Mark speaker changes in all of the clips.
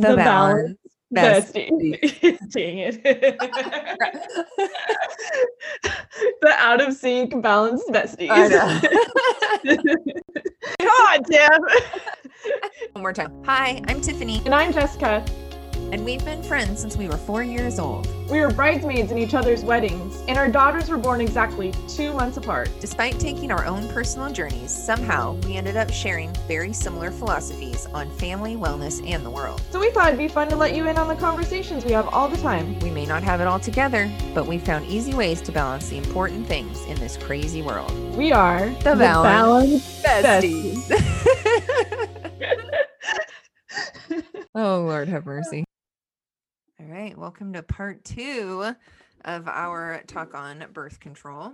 Speaker 1: The, balance.
Speaker 2: Bestie. Dang it. the out of sync balanced besties. God damn.
Speaker 1: One more time. Hi, I'm Tiffany,
Speaker 2: And I'm Jessica.
Speaker 1: And we've been friends since we were four years old.
Speaker 2: We were bridesmaids in each other's weddings, and our daughters were born exactly two months apart.
Speaker 1: Despite taking our own personal journeys, somehow we ended up sharing very similar philosophies on family, wellness, and the world.
Speaker 2: So we thought it'd be fun to let you in on the conversations we have all the time.
Speaker 1: We may not have it all together, but we found easy ways to balance the important things in this crazy world.
Speaker 2: We are
Speaker 1: The Balance
Speaker 2: Besties.
Speaker 1: oh, Lord have mercy. All right, welcome to part two of our talk on birth control.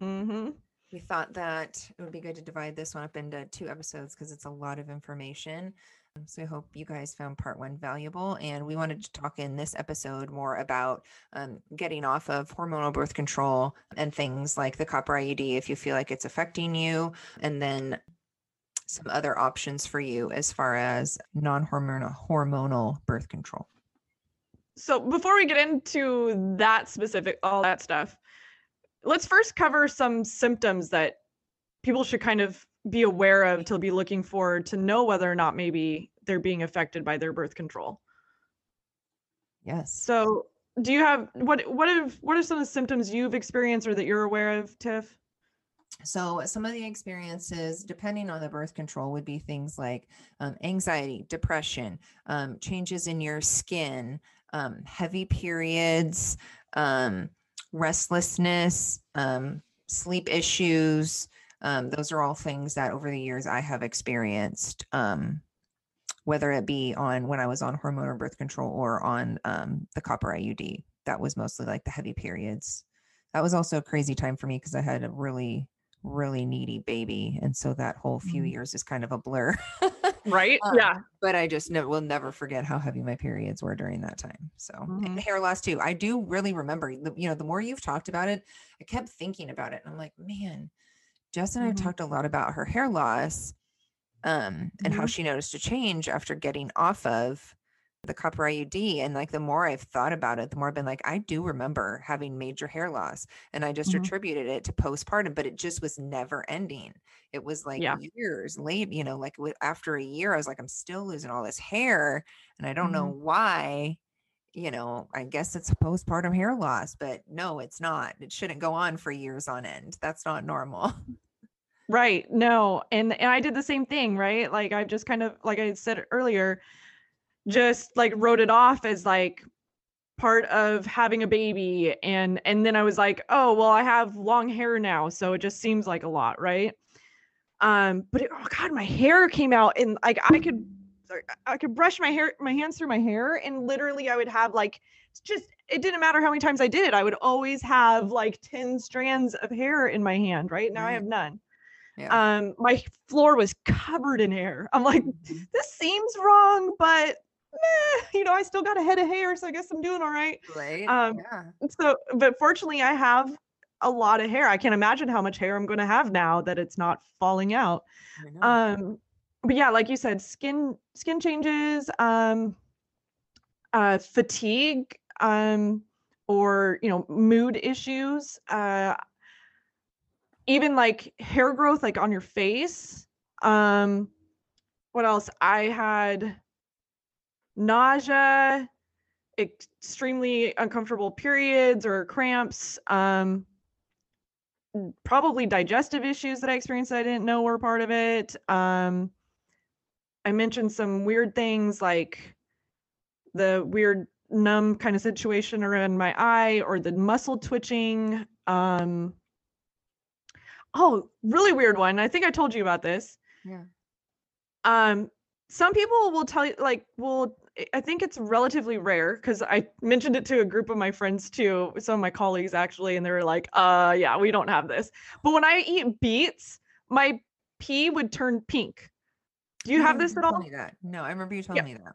Speaker 2: mm-hmm.
Speaker 1: We thought that it would be good to divide this one up into two episodes because it's a lot of information. Um, So I hope you guys found part one valuable. And we wanted to talk in this episode more about um, getting off of hormonal birth control and things like the copper IUD if you feel like it's affecting you, and then some other options for you as far as non-hormonal hormonal birth control.
Speaker 2: So before we get into that specific, all that stuff, let's first cover some symptoms that people should kind of be aware of to be looking for to know whether or not maybe they're being affected by their birth control.
Speaker 1: Yes.
Speaker 2: So do you have what what have what are some of the symptoms you've experienced or that you're aware of, Tiff?
Speaker 1: So, some of the experiences, depending on the birth control, would be things like um, anxiety, depression, um, changes in your skin, um, heavy periods, um, restlessness, um, sleep issues. Um, those are all things that over the years I have experienced, um, whether it be on when I was on hormonal birth control or on the copper IUD. That was mostly like the heavy periods. That was also a crazy time for me because I had a really really needy baby and so that whole few
Speaker 2: Mhm.
Speaker 1: years is kind of a blur
Speaker 2: Right?
Speaker 1: Um,
Speaker 2: yeah.
Speaker 1: but i just ne- will never forget how heavy my periods were during that time so and
Speaker 2: Mhm.
Speaker 1: hair loss too i do really remember the, you know the more you've talked about it i kept thinking about it and i'm like man jess and i've
Speaker 2: Mhm.
Speaker 1: talked a lot about her hair loss um and how
Speaker 2: Mhm.
Speaker 1: she noticed a change after getting off of the copper IUD. And like the more I've thought about it, the more I've been like, I do remember having major hair loss. And I just
Speaker 2: Mhm.
Speaker 1: attributed it to postpartum, but it just was never ending. It was like
Speaker 2: Yeah.
Speaker 1: years late, you know, like after a year, I was like, I'm still losing all this hair. And I don't know why. You know, I guess it's postpartum hair loss, but no, it's not. It shouldn't go on for years on end. That's not normal.
Speaker 2: Right. No. And and I did the same thing, right? Like I've just kind of like I said earlier, just like wrote it off as like part of having a baby and and then I was like, "Oh, well I have long hair now, so it just seems like a lot, right?" Um, but it, oh god, my hair came out and like I could I could brush my hair my hands through my hair and literally I would have like it's just it didn't matter how many times I did it. I would always have like 10 strands of hair in my hand, right? Now I have none
Speaker 1: Yeah.
Speaker 2: um my floor was covered in hair i'm like
Speaker 1: Mhm.
Speaker 2: this seems wrong but you know i still got a head of hair so i guess i'm doing all right.
Speaker 1: Right.
Speaker 2: um,
Speaker 1: yeah.
Speaker 2: so but fortunately i have a lot of hair. I can't imagine how much hair i'm going to have now that it's not falling out. Um but yeah like you said skin skin changes um uh fatigue um or you know mood issues uh even like hair growth like on your face. Um what else? I had nausea extremely uncomfortable periods or cramps um probably digestive issues that i experienced that i didn't know were part of it. Um i mentioned some weird things like the weird numb kind of situation around my eye or the muscle twitching um oh really weird one. I think i told you about this.
Speaker 1: Yeah.
Speaker 2: um some people will tell you like will I- think it's relatively rare because i mentioned it to a group of my friends too some of my colleagues actually and they were like uh yeah we don't have this but when i eat beets my pee would turn pink do you
Speaker 1: I
Speaker 2: have this at all.
Speaker 1: No, I remember you telling me that.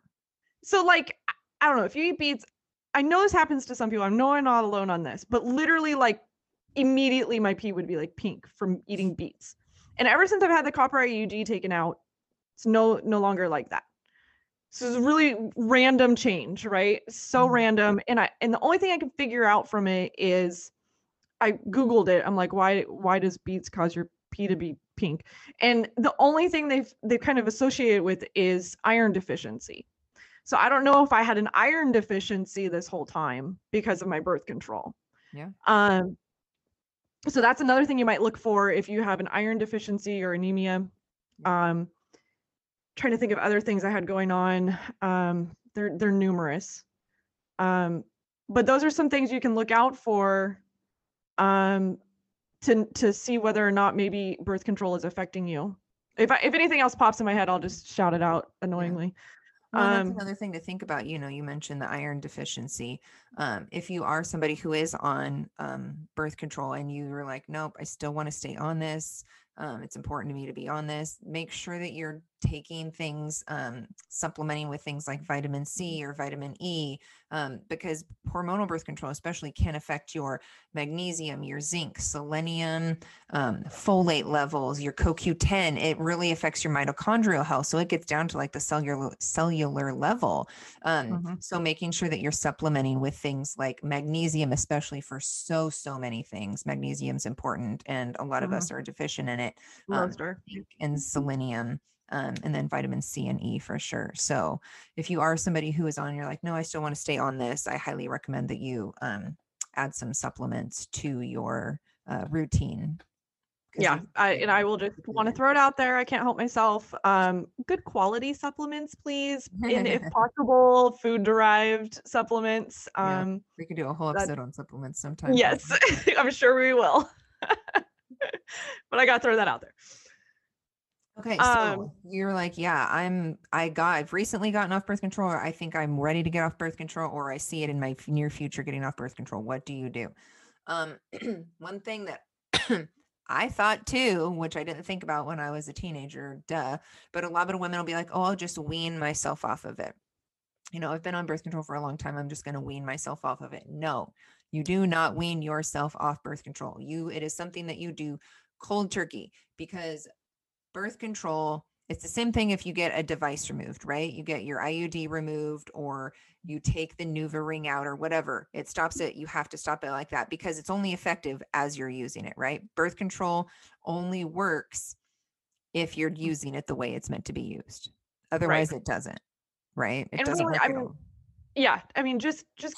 Speaker 2: so like I- I don't know if you eat beets. I know this happens to some people. I know I'm not alone on this, but literally like immediately my pee would be like pink from eating beets. And ever since I've had the copper IUD taken out, it's no no longer like that. So it's a really random change, right? So
Speaker 1: Mhm.
Speaker 2: random. And I and the only thing I can figure out from it is I Googled it. I'm like, why why does beets cause your pee to be pink? And the only thing they've they've kind of associated with is iron deficiency. So I don't know if I had an iron deficiency this whole time because of my birth control.
Speaker 1: Yeah.
Speaker 2: Um so that's another thing you might look for if you have an iron deficiency or anemia. Um trying to think of other things I had going on. Um they're they're numerous. Um but those are some things you can look out for um to to see whether or not maybe birth control is affecting you. If I, if anything else pops in my head, I'll just shout it out annoyingly.
Speaker 1: Well, that's
Speaker 2: Um,
Speaker 1: another thing to think about. You know, you mentioned the iron deficiency. Um, if you are somebody who is on um, birth control and you were like, nope, I still want to stay on this. Um, it's important to me to be on this. Make sure that you're taking things, um, supplementing with things like vitamin C or vitamin E, um, because hormonal birth control, especially, can affect your magnesium, your zinc, selenium, um, folate levels, your CoQ10. It really affects your mitochondrial health. So it gets down to like the cellular cellular level. Um,
Speaker 2: Mhm.
Speaker 1: So making sure that you're supplementing with things like magnesium, especially for so so many things. Magnesium's important, and a lot of us are deficient in it. Um, zinc and selenium. Um, and then vitamin C and E for sure. So if you are somebody who is on, you're like, no, I still want to stay on this. I highly recommend that you um, add some supplements to your uh, routine.
Speaker 2: Yeah, I, and I will just want to throw it out there. I can't help myself. Um, good quality supplements, please, and if possible, food derived supplements.
Speaker 1: Yeah.
Speaker 2: Um,
Speaker 1: we could do a whole
Speaker 2: that-
Speaker 1: episode on supplements sometime.
Speaker 2: yes, I'm sure we will. but I got to throw that out there.
Speaker 1: Okay, so
Speaker 2: Um,
Speaker 1: you're like, yeah, I'm, I got, I've recently gotten off birth control, or I think I'm ready to get off birth control, or I see it in my near future getting off birth control. What do you do? Um, one thing that I thought too, which I didn't think about when I was a teenager, duh, but a lot of women will be like, oh, I'll just wean myself off of it. You know, I've been on birth control for a long time. I'm just going to wean myself off of it. No, you do not wean yourself off birth control. You, it is something that you do cold turkey because birth control it's the same thing if you get a device removed right? You get your iud removed or you take the NuvaRing out or whatever. It stops it you have to stop it like that because it's only effective as you're using it right? Birth control only works if you're mm. using it the way it's meant to be used. Otherwise it doesn't right? It
Speaker 2: And
Speaker 1: doesn't
Speaker 2: really,
Speaker 1: work
Speaker 2: I mean. Yeah, I mean, just just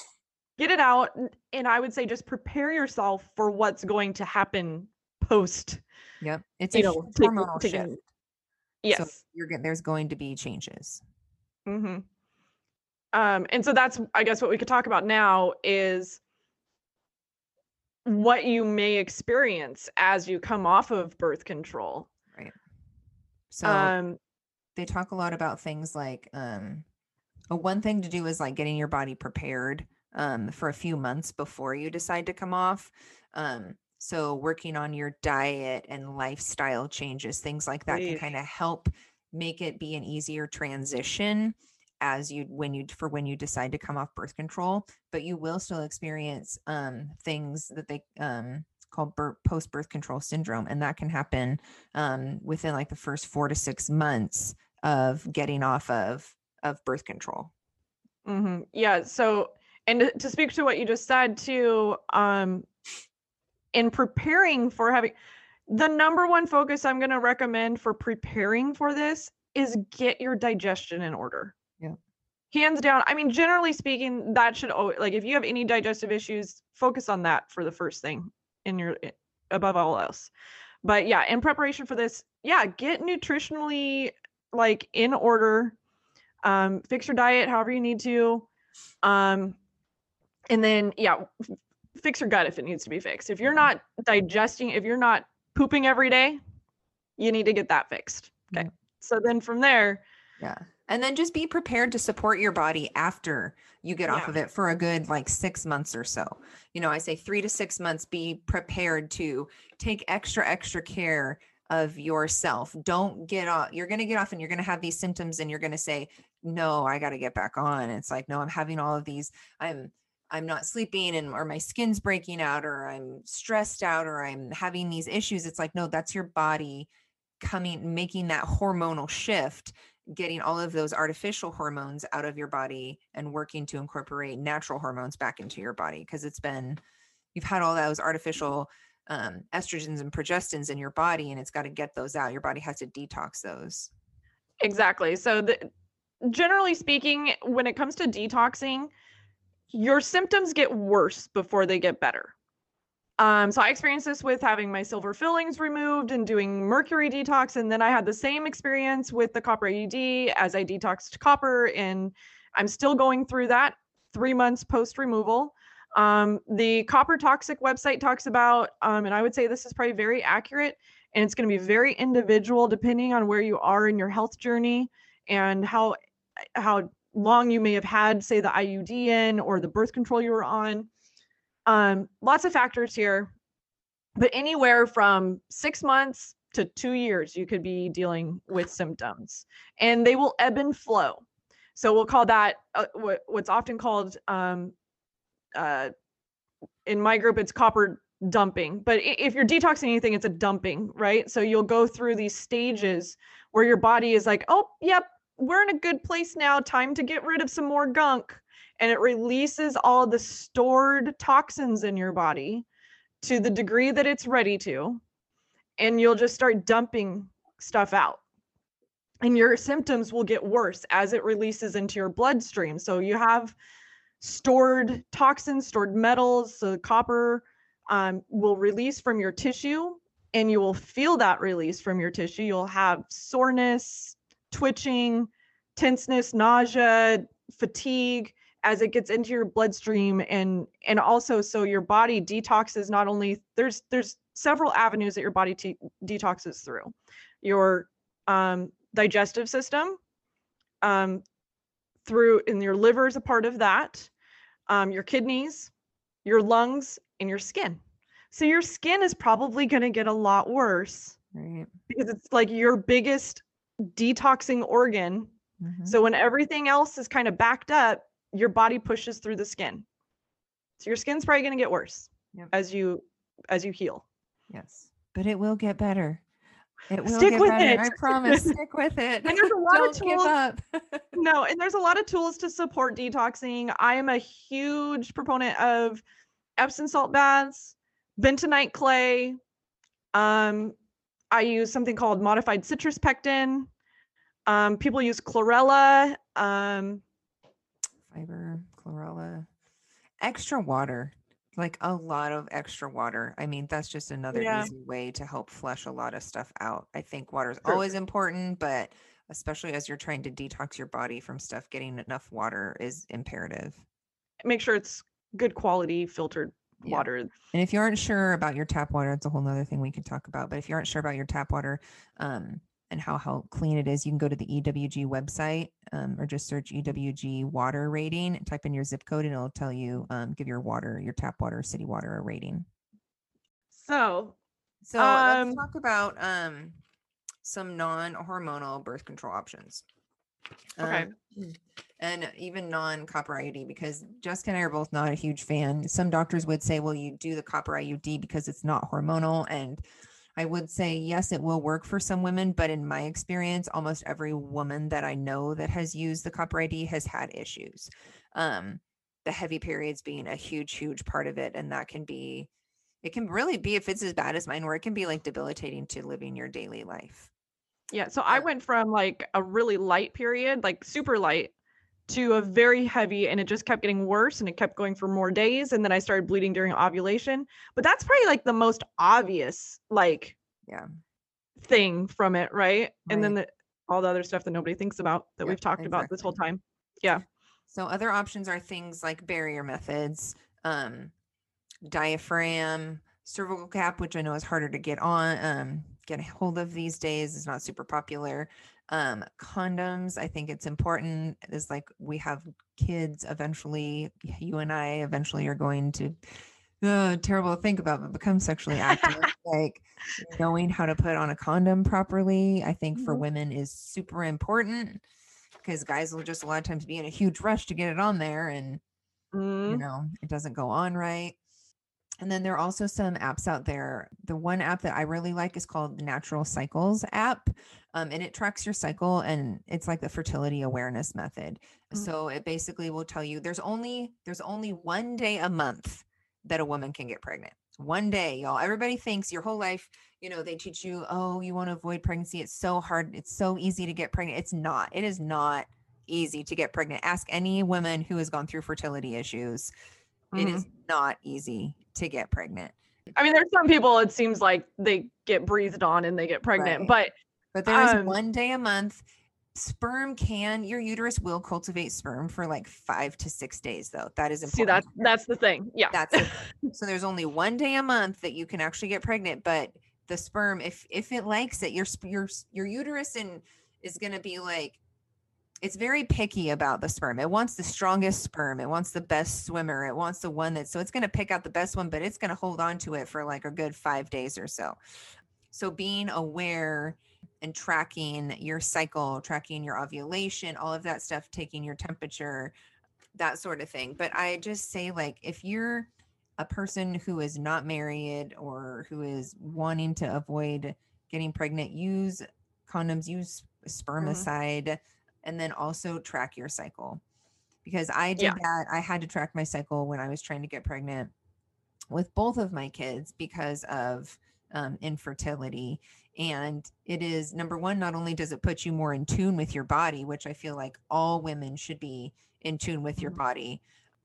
Speaker 2: get it out, and I would say just prepare yourself for what's going to happen post.
Speaker 1: yep it's a
Speaker 2: know,
Speaker 1: hormonal shift
Speaker 2: Yes.
Speaker 1: so you're there's going to be changes
Speaker 2: hmm Um, and so that's, I guess, what we could talk about now is what you may experience as you come off of birth control. Right.
Speaker 1: So
Speaker 2: um,
Speaker 1: they talk a lot about things like um a one thing to do is like getting your body prepared um for a few months before you decide to come off um so working on your diet and lifestyle changes things like that can kind of help make it be an easier transition as you when you for when you decide to come off birth control but you will still experience um things that they um called post birth control syndrome and that can happen um, within like the first four to six months of getting off of of birth control.
Speaker 2: hmm Yeah. So, and to- to speak to what you just said too, um, in preparing for having the number one focus I'm going to recommend for preparing for this is get your digestion in order.
Speaker 1: Yeah.
Speaker 2: Hands down. I mean, generally speaking, that should always, like, if you have any digestive issues, focus on that for the first thing in your, i- above all else. But yeah, in preparation for this, yeah, get nutritionally like in order um, fix your diet however you need to um, and then yeah fix your gut if it needs to be fixed if you're
Speaker 1: Mhm.
Speaker 2: not digesting if you're not pooping every day you need to get that fixed okay
Speaker 1: Yeah.
Speaker 2: so then from there
Speaker 1: Yeah. And then just be prepared to support your body after you get off of it for a good like six months or so. You know, I say three to six months, be prepared to take extra, extra care of yourself. Don't get off. You're going to get off and you're going to have these symptoms and you're going to say, no, I got to get back on. It's like, no, I'm having all of these. I'm, I'm not sleeping and or my skin's breaking out or I'm stressed out or I'm having these issues. It's like, no, that's your body coming, making that hormonal shift getting all of those artificial hormones out of your body and working to incorporate natural hormones back into your body because it's been you've had all those artificial um, estrogens and progestins in your body and it's got to get those out your body has to detox those
Speaker 2: exactly so the, generally speaking when it comes to detoxing your symptoms get worse before they get better um, so I experienced this with having my silver fillings removed and doing mercury detox. And then I had the same experience with the copper IUD as I detoxed copper. And I'm still going through that three months post removal. Um, the copper toxic website talks about, um, and I would say this is probably very accurate, and it's going to be very individual depending on where you are in your health journey and how how long you may have had, say, the IUD in or the birth control you were on. Um, lots of factors here, but anywhere from six months to two years, you could be dealing with symptoms, and they will ebb and flow. So we'll call that uh, what, what's often called um, uh, in my group, it's copper dumping. But if you're detoxing anything, it's a dumping, right? So you'll go through these stages where your body is like, oh, yep, we're in a good place now. Time to get rid of some more gunk. And it releases all the stored toxins in your body to the degree that it's ready to. And you'll just start dumping stuff out. And your symptoms will get worse as it releases into your bloodstream. So you have stored toxins stored metals so copper um, will release from your tissue and you will feel that release from your tissue. You'll have soreness twitching tenseness nausea fatigue as it gets into your bloodstream and and also so your body detoxes not only there's there's several avenues that your body te- detoxes through. Your um, digestive system um, through and your liver is a part of that um, your kidneys your lungs and your skin. So your skin is probably going to get a lot worse
Speaker 1: right.
Speaker 2: because it's like your biggest detoxing organ mm-hmm. so when everything else is kind of backed up your body pushes through the skin. So your skin's probably going to get worse yep. as you as you heal.
Speaker 1: Yes. But it will get better.
Speaker 2: It will Stick get with better. It. I
Speaker 1: promise. Stick with it.
Speaker 2: And there's a lot Don't of tools. Give up. no, and there's a lot of tools to support detoxing. I am a huge proponent of Epsom salt baths, bentonite clay. Um, I use something called modified citrus pectin. Um, people use chlorella. Um,
Speaker 1: fiber, chlorella, extra water, like a lot of extra water. I mean, that's just another yeah. easy way to help flush a lot of stuff out. I think water is always important, but especially as you're trying to detox your body from stuff, getting enough water is imperative.
Speaker 2: Make sure it's good quality filtered yeah. water. And
Speaker 1: if you aren't sure about your tap water, it's a whole other thing we can talk about. But if you aren't sure about your tap water, um, and how how clean it is, you can go to the EWG website um, or just search EWG water rating, type in your zip code, and it'll tell you um, give your water, your tap water, city water a rating.
Speaker 2: So,
Speaker 1: so um, let's talk about um, some non-hormonal birth control options.
Speaker 2: Okay.
Speaker 1: Um, and even non-copper IUD because Jessica and I are both not a huge fan. Some doctors would say, well, you do the copper IUD because it's not hormonal and I would say, yes, it will work for some women, but in my experience, almost every woman that I know that has used the copper ID has had issues. Um, the heavy periods being a huge, huge part of it. And that can be, it can really be, if it's as bad as mine, where it can be like debilitating to living your daily life.
Speaker 2: Yeah. So I went from like a really light period, like super light, to a very heavy and it just kept getting worse and it kept going for more days and then I started bleeding during ovulation. But that's probably like the most obvious like
Speaker 1: yeah
Speaker 2: thing from it, right? right. And then the, all the other stuff that nobody thinks about that yep, we've talked exactly. about this whole time. Yeah.
Speaker 1: So other options are things like barrier methods, um, diaphragm, cervical cap, which I know is harder to get on, um, get a hold of these days is not super popular um condoms i think it's important is like we have kids eventually you and i eventually are going to uh, terrible to think about but become sexually active like knowing how to put on a condom properly i think for mm-hmm. women is super important because guys will just a lot of times be in a huge rush to get it on there and mm. you know it doesn't go on right And then there are also some apps out there. The one app that I really like is called the Natural Cycles app. Um, and it tracks your cycle and it's like the fertility awareness method. Mm-hmm. So it basically will tell you there's only there's only one day a month that a woman can get pregnant. One day, y'all. Everybody thinks your whole life, you know, they teach you, oh, you want to avoid pregnancy. It's so hard. It's so easy to get pregnant. It's not. It is not easy to get pregnant. Ask any woman who has gone through fertility issues. Mm-hmm. It is mm-hmm. Not easy to get pregnant.
Speaker 2: I mean, there's some people it seems like they get breathed on and they get pregnant, right. but
Speaker 1: but there's um, one day a month. Sperm can your uterus will cultivate sperm for like five to six days though. That is important.
Speaker 2: See that's that's the thing. Yeah.
Speaker 1: That's it. so there's only one day a month that you can actually get pregnant, but the sperm, if if it likes it, your your your uterus and is gonna be like it's very picky about the sperm. It wants the strongest sperm. It wants the best swimmer. It wants the one that so it's going to pick out the best one, but it's going to hold on to it for like a good 5 days or so. So being aware and tracking your cycle, tracking your ovulation, all of that stuff, taking your temperature, that sort of thing. But I just say like if you're a person who is not married or who is wanting to avoid getting pregnant, use condoms, use spermicide. Mm-hmm and then also track your cycle because I did yeah. that. I had to track my cycle when I was trying to get pregnant with both of my kids because of um, infertility. And it is number one, not only does it put you more in tune with your body, which I feel like all women should be in tune with your mm-hmm. body,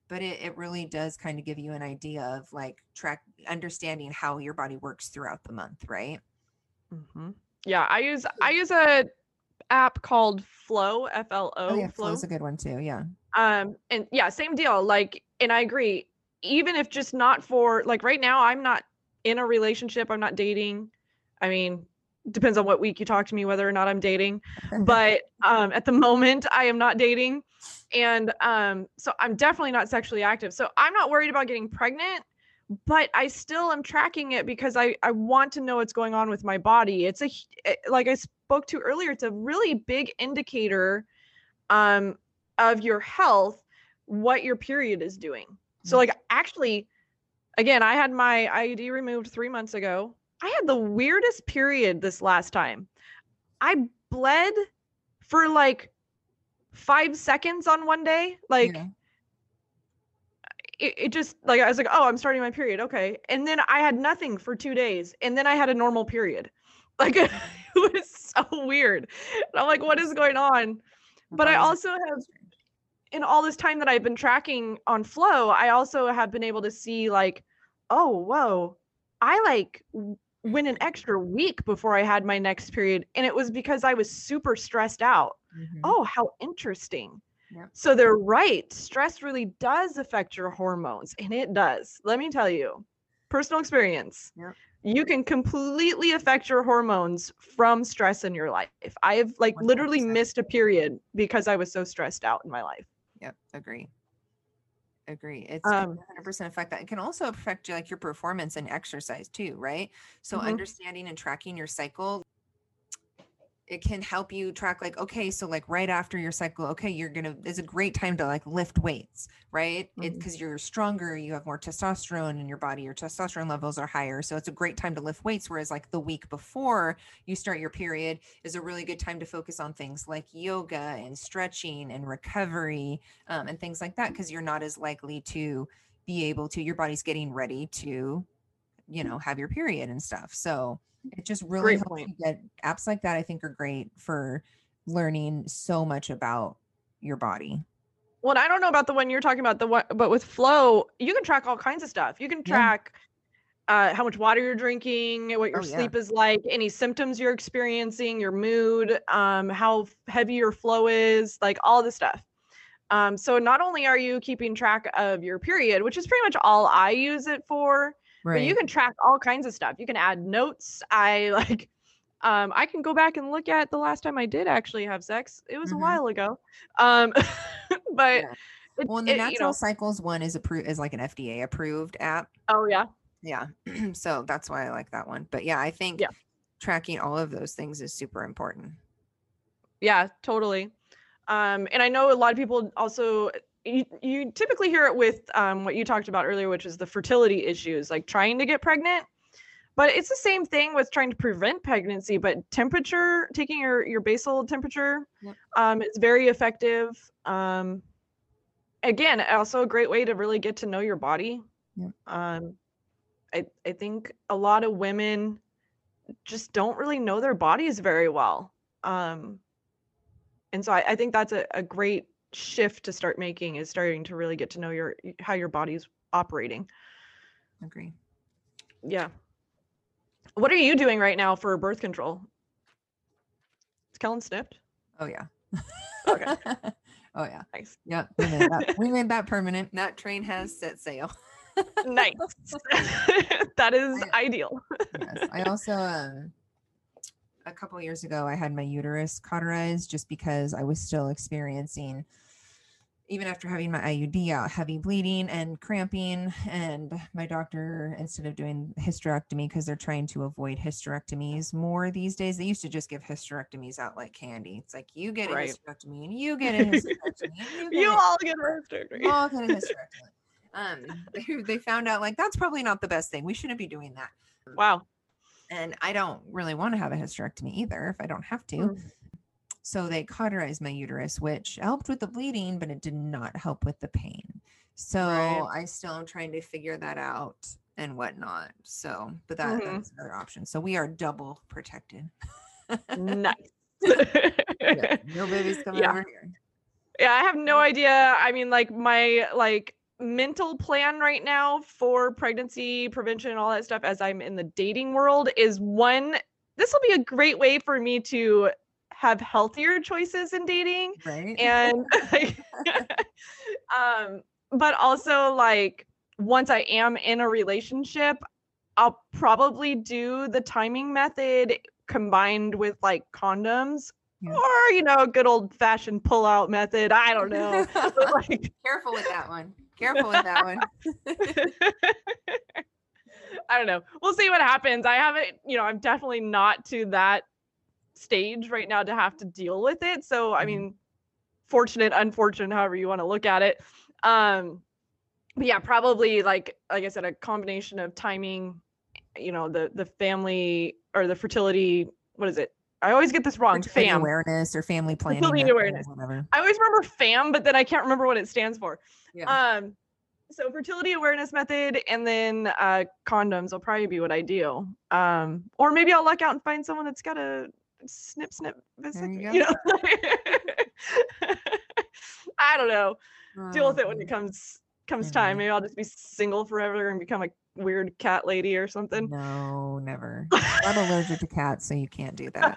Speaker 1: but it, it really does kind of give you an idea of like track understanding how your body works throughout the month, right?
Speaker 2: Mm-hmm. Yeah, I use I use a app called Flo, F L O.
Speaker 1: Oh, yeah, Flo is a good one too. Yeah.
Speaker 2: Um, and yeah, same deal. Like, and I agree. Even if just not for like right now, I'm not in a relationship. I'm not dating. I mean, depends on what week you talk to me whether or not I'm dating. But um, at the moment, I am not dating, and um, so I'm definitely not sexually active. So I'm not worried about getting pregnant but I still am tracking it because I I want to know what's going on with my body. It's a eh, like I spoke to earlier, it's a really big indicator um of your health what your period is doing. So like actually again, I had my IUD removed 3 months ago. I had the weirdest period this last time. I bled for like 5 seconds on one day. Like yeah it, it just like I was like, oh, I'm starting my period. Okay. And then I had nothing for two days. And then I had a normal period. Like it was so weird. And I'm like, what is going on? But I also have in all this time that I've been tracking on Flo, I also have been able to see like, oh, whoa, I like went an extra week before I had my next period. And it was because I was super stressed out. Mm-hmm. Oh, how interesting. So they're right. Stress really does affect your hormones, and it does. Let me tell you, personal experience. You can completely affect your hormones from stress in your life. I've like 100%. literally missed a period because I was so stressed out in my life.
Speaker 1: Yep, agree. Agree. It's um, 100% affect that. It can also affect like your performance and exercise too, right? So mm-hmm. understanding and tracking your cycle it can help you track like okay so like right after your cycle okay you're gonna it's a great time to like lift weights right mm-hmm. because you're stronger you have more testosterone in your body your testosterone levels are higher so it's a great time to lift weights whereas like the week before you start your period is a really good time to focus on things like yoga and stretching and recovery um, and things like that because you're not as likely to be able to your body's getting ready to you know have your period and stuff. So it just really great helps get apps like that i think are great for learning so much about your body.
Speaker 2: Well i don't know about the one you're talking about the one but with Flo you can track all kinds of stuff. You can track yeah. uh, how much water you're drinking what your oh, sleep yeah. is like any symptoms you're experiencing your mood um, how heavy your flow is like all this stuff. Um, so not only are you keeping track of your period which is pretty much all i use it for Right. But you can track all kinds of stuff. You can add notes. I like um I can go back and look at the last time I did actually have sex. It was mm-hmm. a while ago. Um but yeah.
Speaker 1: it, well, the it, natural you know, cycles one is approved is like an FDA approved app.
Speaker 2: Oh yeah.
Speaker 1: Yeah. so that's why I like that one. But yeah, I think yeah. tracking all of those things is super important.
Speaker 2: Yeah, totally. Um, and I know a lot of people also you, you typically hear it with um, what you talked about earlier, which is the fertility issues, like trying to get pregnant. But it's the same thing with trying to prevent pregnancy. But temperature, taking your your basal temperature, yep. um, is very effective. Um, again, also a great way to really get to know your body. Yep. Um, I I think a lot of women just don't really know their bodies very well. Um, and so I, I think that's a, a great shift to start making is starting to really get to know your how your body's operating.
Speaker 1: Agree.
Speaker 2: Yeah. What are you doing right now for birth control? Is Kellen snipped?
Speaker 1: Oh yeah.
Speaker 2: Okay.
Speaker 1: oh yeah.
Speaker 2: Nice.
Speaker 1: Yep. We made that, we made that permanent. That train has set sail.
Speaker 2: nice. that is I, ideal.
Speaker 1: yes. I also um a couple years ago I had my uterus cauterized just because I was still experiencing even after having my IUD out, heavy bleeding and cramping. And my doctor, instead of doing hysterectomy, because they're trying to avoid hysterectomies more these days, they used to just give hysterectomies out like candy. It's like you get right. a hysterectomy and you get a hysterectomy.
Speaker 2: you, you all get a hysterectomy.
Speaker 1: All get a hysterectomy. um, they, they found out like that's probably not the best thing. We shouldn't be doing that.
Speaker 2: Wow.
Speaker 1: And I don't really want to have a hysterectomy either if I don't have to. Mm. So they cauterized my uterus, which helped with the bleeding, but it did not help with the pain. So right. I still am trying to figure that out and whatnot. So, but that, mm-hmm. that's another option. So we are double protected.
Speaker 2: nice.
Speaker 1: yeah, no babies coming yeah. over here.
Speaker 2: Yeah, I have no idea. I mean, like my like mental plan right now for pregnancy prevention and all that stuff as I'm in the dating world is one this will be a great way for me to have healthier choices in dating
Speaker 1: right.
Speaker 2: and um but also like once i am in a relationship i'll probably do the timing method combined with like condoms yeah. or you know a good old fashioned pull out method. I don't know.
Speaker 1: Like, careful with that one careful with that one
Speaker 2: I don't know. We'll see what happens. I haven't, you know, I'm definitely not to that stage right now to have to deal with it. So, I mm-hmm. mean, fortunate, unfortunate, however you want to look at it. Um, but yeah, probably like like I said, a combination of timing, you know, the the family or the fertility. What is it? I always get this wrong.
Speaker 1: Fam awareness or family planning. Fertility
Speaker 2: awareness. Whatever. I always remember fam, but then I can't remember what it stands for. Yeah. Um. So fertility awareness method, and then uh, condoms will probably be what I do. Um, or maybe I'll luck out and find someone that's got a snip snip vasectomy. You, you, know, I don't know. Deal with it when it comes comes time. Maybe I'll just be single forever and become a weird cat lady or something.
Speaker 1: No, never. I'm allergic to cats, so you can't do that.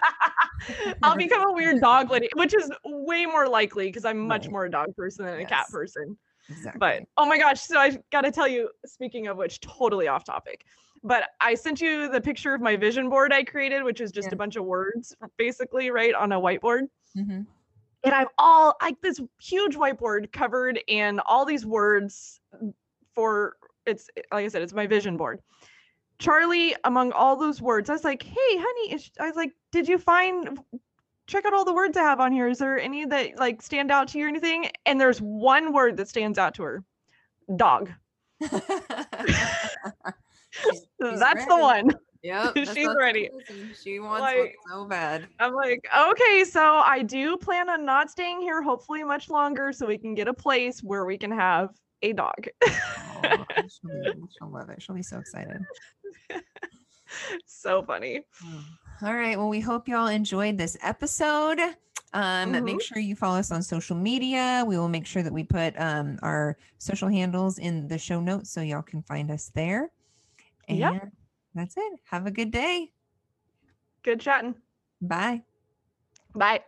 Speaker 2: I'll become a weird dog lady, which is way more likely because I'm much right. more a dog person than yes. a cat person. Exactly. But oh my gosh, so I got to tell you, speaking of which, totally off topic but I sent you the picture of my vision board I created, which is just yeah. a bunch of words, basically, right on a whiteboard. Mm-hmm. And I've all like this huge whiteboard covered in all these words for it's like I said, it's my vision board. Charlie, among all those words, I was like, hey, honey, I was like, did you find check out all the words I have on here? Is there any that like stand out to you or anything? And there's one word that stands out to her dog. She's, she's that's ready. the one.
Speaker 1: Yep.
Speaker 2: she's ready.
Speaker 1: She wants like, so bad.
Speaker 2: I'm like, okay, so I do plan on not staying here hopefully much longer so we can get a place where we can have a dog.
Speaker 1: oh, she'll, be, she'll love it. She'll be so excited.
Speaker 2: so funny.
Speaker 1: All right. Well, we hope y'all enjoyed this episode. Um, mm-hmm. Make sure you follow us on social media. We will make sure that we put um, our social handles in the show notes so y'all can find us there. And yep. that's it. Have a good day.
Speaker 2: Good chatting.
Speaker 1: Bye.
Speaker 2: Bye.